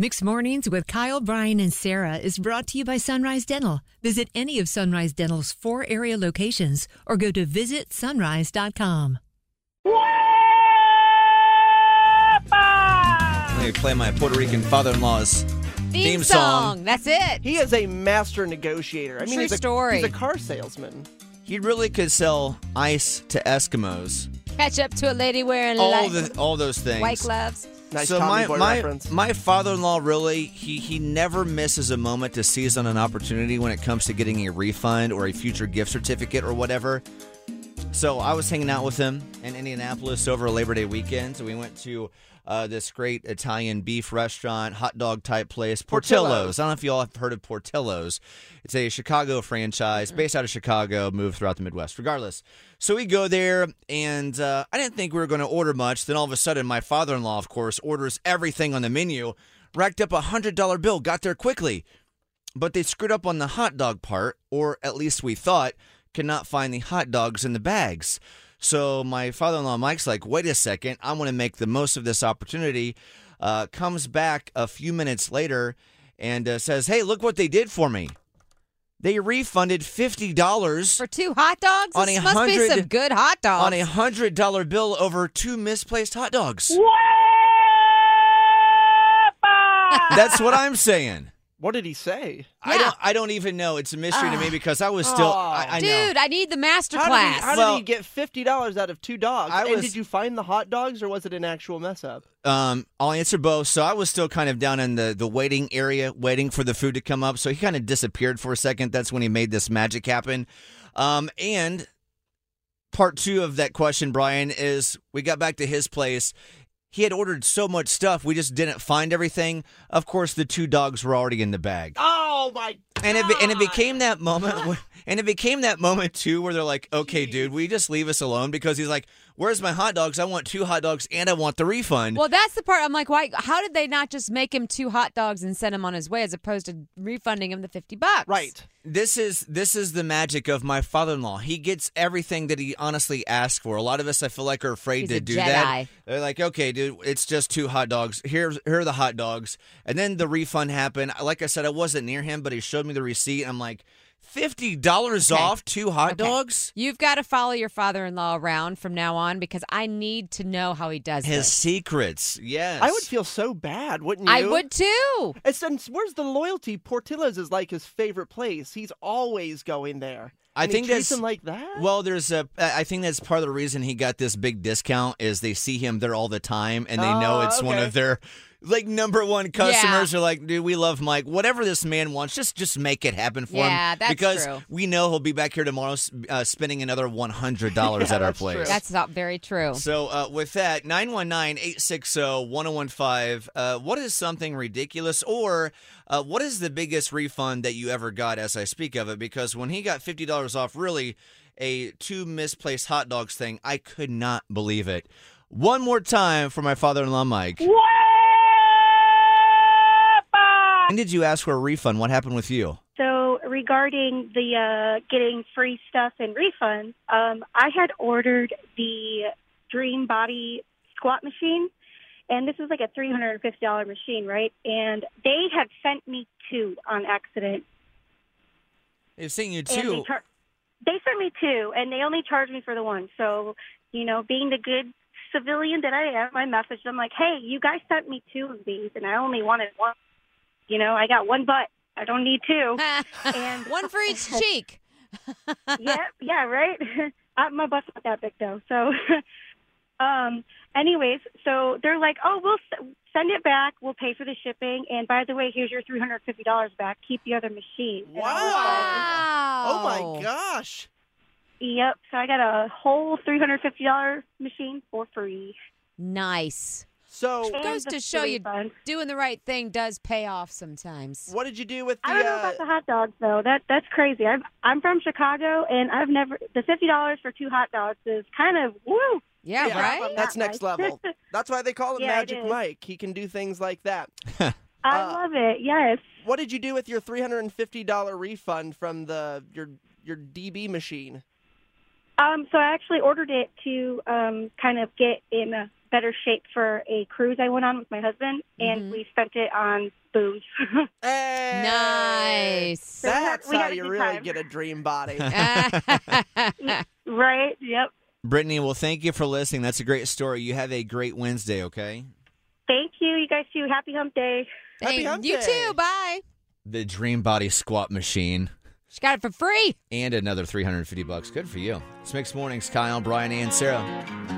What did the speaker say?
Mixed Mornings with Kyle, Brian, and Sarah is brought to you by Sunrise Dental. Visit any of Sunrise Dental's four area locations or go to visitsunrise.com. Let me play my Puerto Rican father-in-law's theme, song. That's it. He is a master negotiator. I mean, True he's a, story. He's a car salesman. He really could sell ice to Eskimos. Catch up to a lady wearing All light- the all those things. white gloves. Nice so Tommy my Boy my, reference. my father-in-law really he he never misses a moment to seize on an opportunity when it comes to getting a refund or a future gift certificate or whatever. So I was hanging out with him in Indianapolis over Labor Day weekend. So we went to uh, this great Italian beef restaurant, hot dog type place, Portillo's. Portillo's. I don't know if you all have heard of Portillo's. It's a Chicago franchise based out of Chicago, moved throughout the Midwest. Regardless, so we go there, and uh, I didn't think we were going to order much. Then all of a sudden, my father-in-law, of course, orders everything on the menu, racked up a hundred dollar bill, got there quickly, but they screwed up on the hot dog part, or at least we thought, could not find the hot dogs in the bags. So my father-in-law Mike's like, wait a second, I want to make the most of this opportunity. Uh, comes back a few minutes later and uh, says, "Hey, look what they did for me. They refunded fifty dollars For two hot dogs? On This a must be hundred- some good hot dogs. on a hundred dollar bill over two misplaced hot dogs." That's what I'm saying. What did he say? I don't. I don't even know. It's a mystery to me because I was still. I, I know. Dude, I need the master How, did class. he, how Well- did he get fifty dollars out of two dogs? I and was- did you find the hot dogs, or was it an actual mess up? Um, I'll answer both. So I was still kind of down in the the waiting area, waiting for the food to come up. So he kind of disappeared for a second. That's when he made this magic happen. Um, and part two of that question, Brian, is we got back to his place. He had ordered so much stuff, we just didn't find everything. Of course, the two dogs were already in the bag. Oh my! And it and it became that moment, where- and it became that moment too, where they're like, "Okay, dude, will you just leave us alone?" Because he's like, "Where's my hot dogs? I want two hot dogs, and I want the refund." well, that's the part I'm like, why? How did they not just make him two hot dogs and send him on his way as opposed to refunding him the 50 bucks? Right. this is this is the magic of my father-in-law. He gets everything that he honestly asks for. A lot of us, I feel like, are afraid He's to a do Jedi. that. They're like, "Okay, dude, it's just two hot dogs. Here's here are the hot dogs." And then the refund happened. Like I said, I wasn't near him, but he showed me the receipt. I'm like, fifty dollars Okay. off two hot Okay. dogs. You've got to follow your father-in-law around from now on because I need to know how he does His this. secrets, yes. I would feel so bad, wouldn't you? I would too. And since where's the loyalty? Portillo's is like his favorite place. He's always going there. I And think that's like that. Well, there's a. I think that's part of the reason he got this big discount is they see him there all the time and they know Oh, it's one of their like number one customers. Are like, dude, we love Mike. Whatever this man wants, just just make it happen for Yeah, him. because true. we know he'll be back here tomorrow, uh, spending another one hundred dollars Yeah, at our place. true. That's not very true. So, uh, with that, 919 860 1015, uh, what is something ridiculous or uh, what is the biggest refund that you ever got as I speak of it? Because when he got $50 off, really a two misplaced hot dogs thing, I could not believe it. One more time for my father in law, Mike. When did you ask for a refund? What happened with you? So regarding the uh, getting free stuff and refunds, um, I had ordered the Dream Body squat machine, and this is like a three hundred and fifty dollar machine, right? And they had sent me two on accident. They've sent you they, two. char- they sent me two, and they only charged me for the one. So you know, being the good civilian that I am, I messaged them like, "Hey, you guys sent me two of these, and I only wanted one. You know, I got one butt. I don't need two. And- One for each cheek. yeah, yeah, right. uh, my butt's not that big though. So, um, anyways, so they're like, "Oh, we'll s- send it back. We'll pay for the shipping. And by the way, here's your three hundred fifty dollars back. Keep the other machine." And I was Wow. Wow. Oh my gosh. like, Yep. So I got a whole three hundred fifty dollar machine for free. Nice. So, And Goes the to show you refund. doing the right thing does pay off sometimes. what did you do with the? I don't know uh, about the hot dogs though. That that's crazy. I'm I'm from Chicago, and I've never the fifty dollars for two hot dogs is kind of woo. Yeah, Yeah, right? That's Not next nice. level. That's why they call him Yeah, it Magic. Mike. He can do things like that. I Uh, love it. Yes. What did you do with your three hundred and fifty dollar refund from the your your DB machine? Um, so I actually ordered it to um, kind of get in a better shape for a cruise I went on with my husband, and we spent it on booze. Hey, Nice. That's We had how you really time. get a dream body. right? Yep. Brittany, well, thank you for listening. That's a great story. You have a great Wednesday, okay? Thank you. You guys too. Happy hump day. Happy Hey, hump you day. too. Bye. The Dream Body Squat Machine She got it for free. and another 350 bucks. Good for you. It's Mixed Mornings, Kyle, Brian, and Sarah.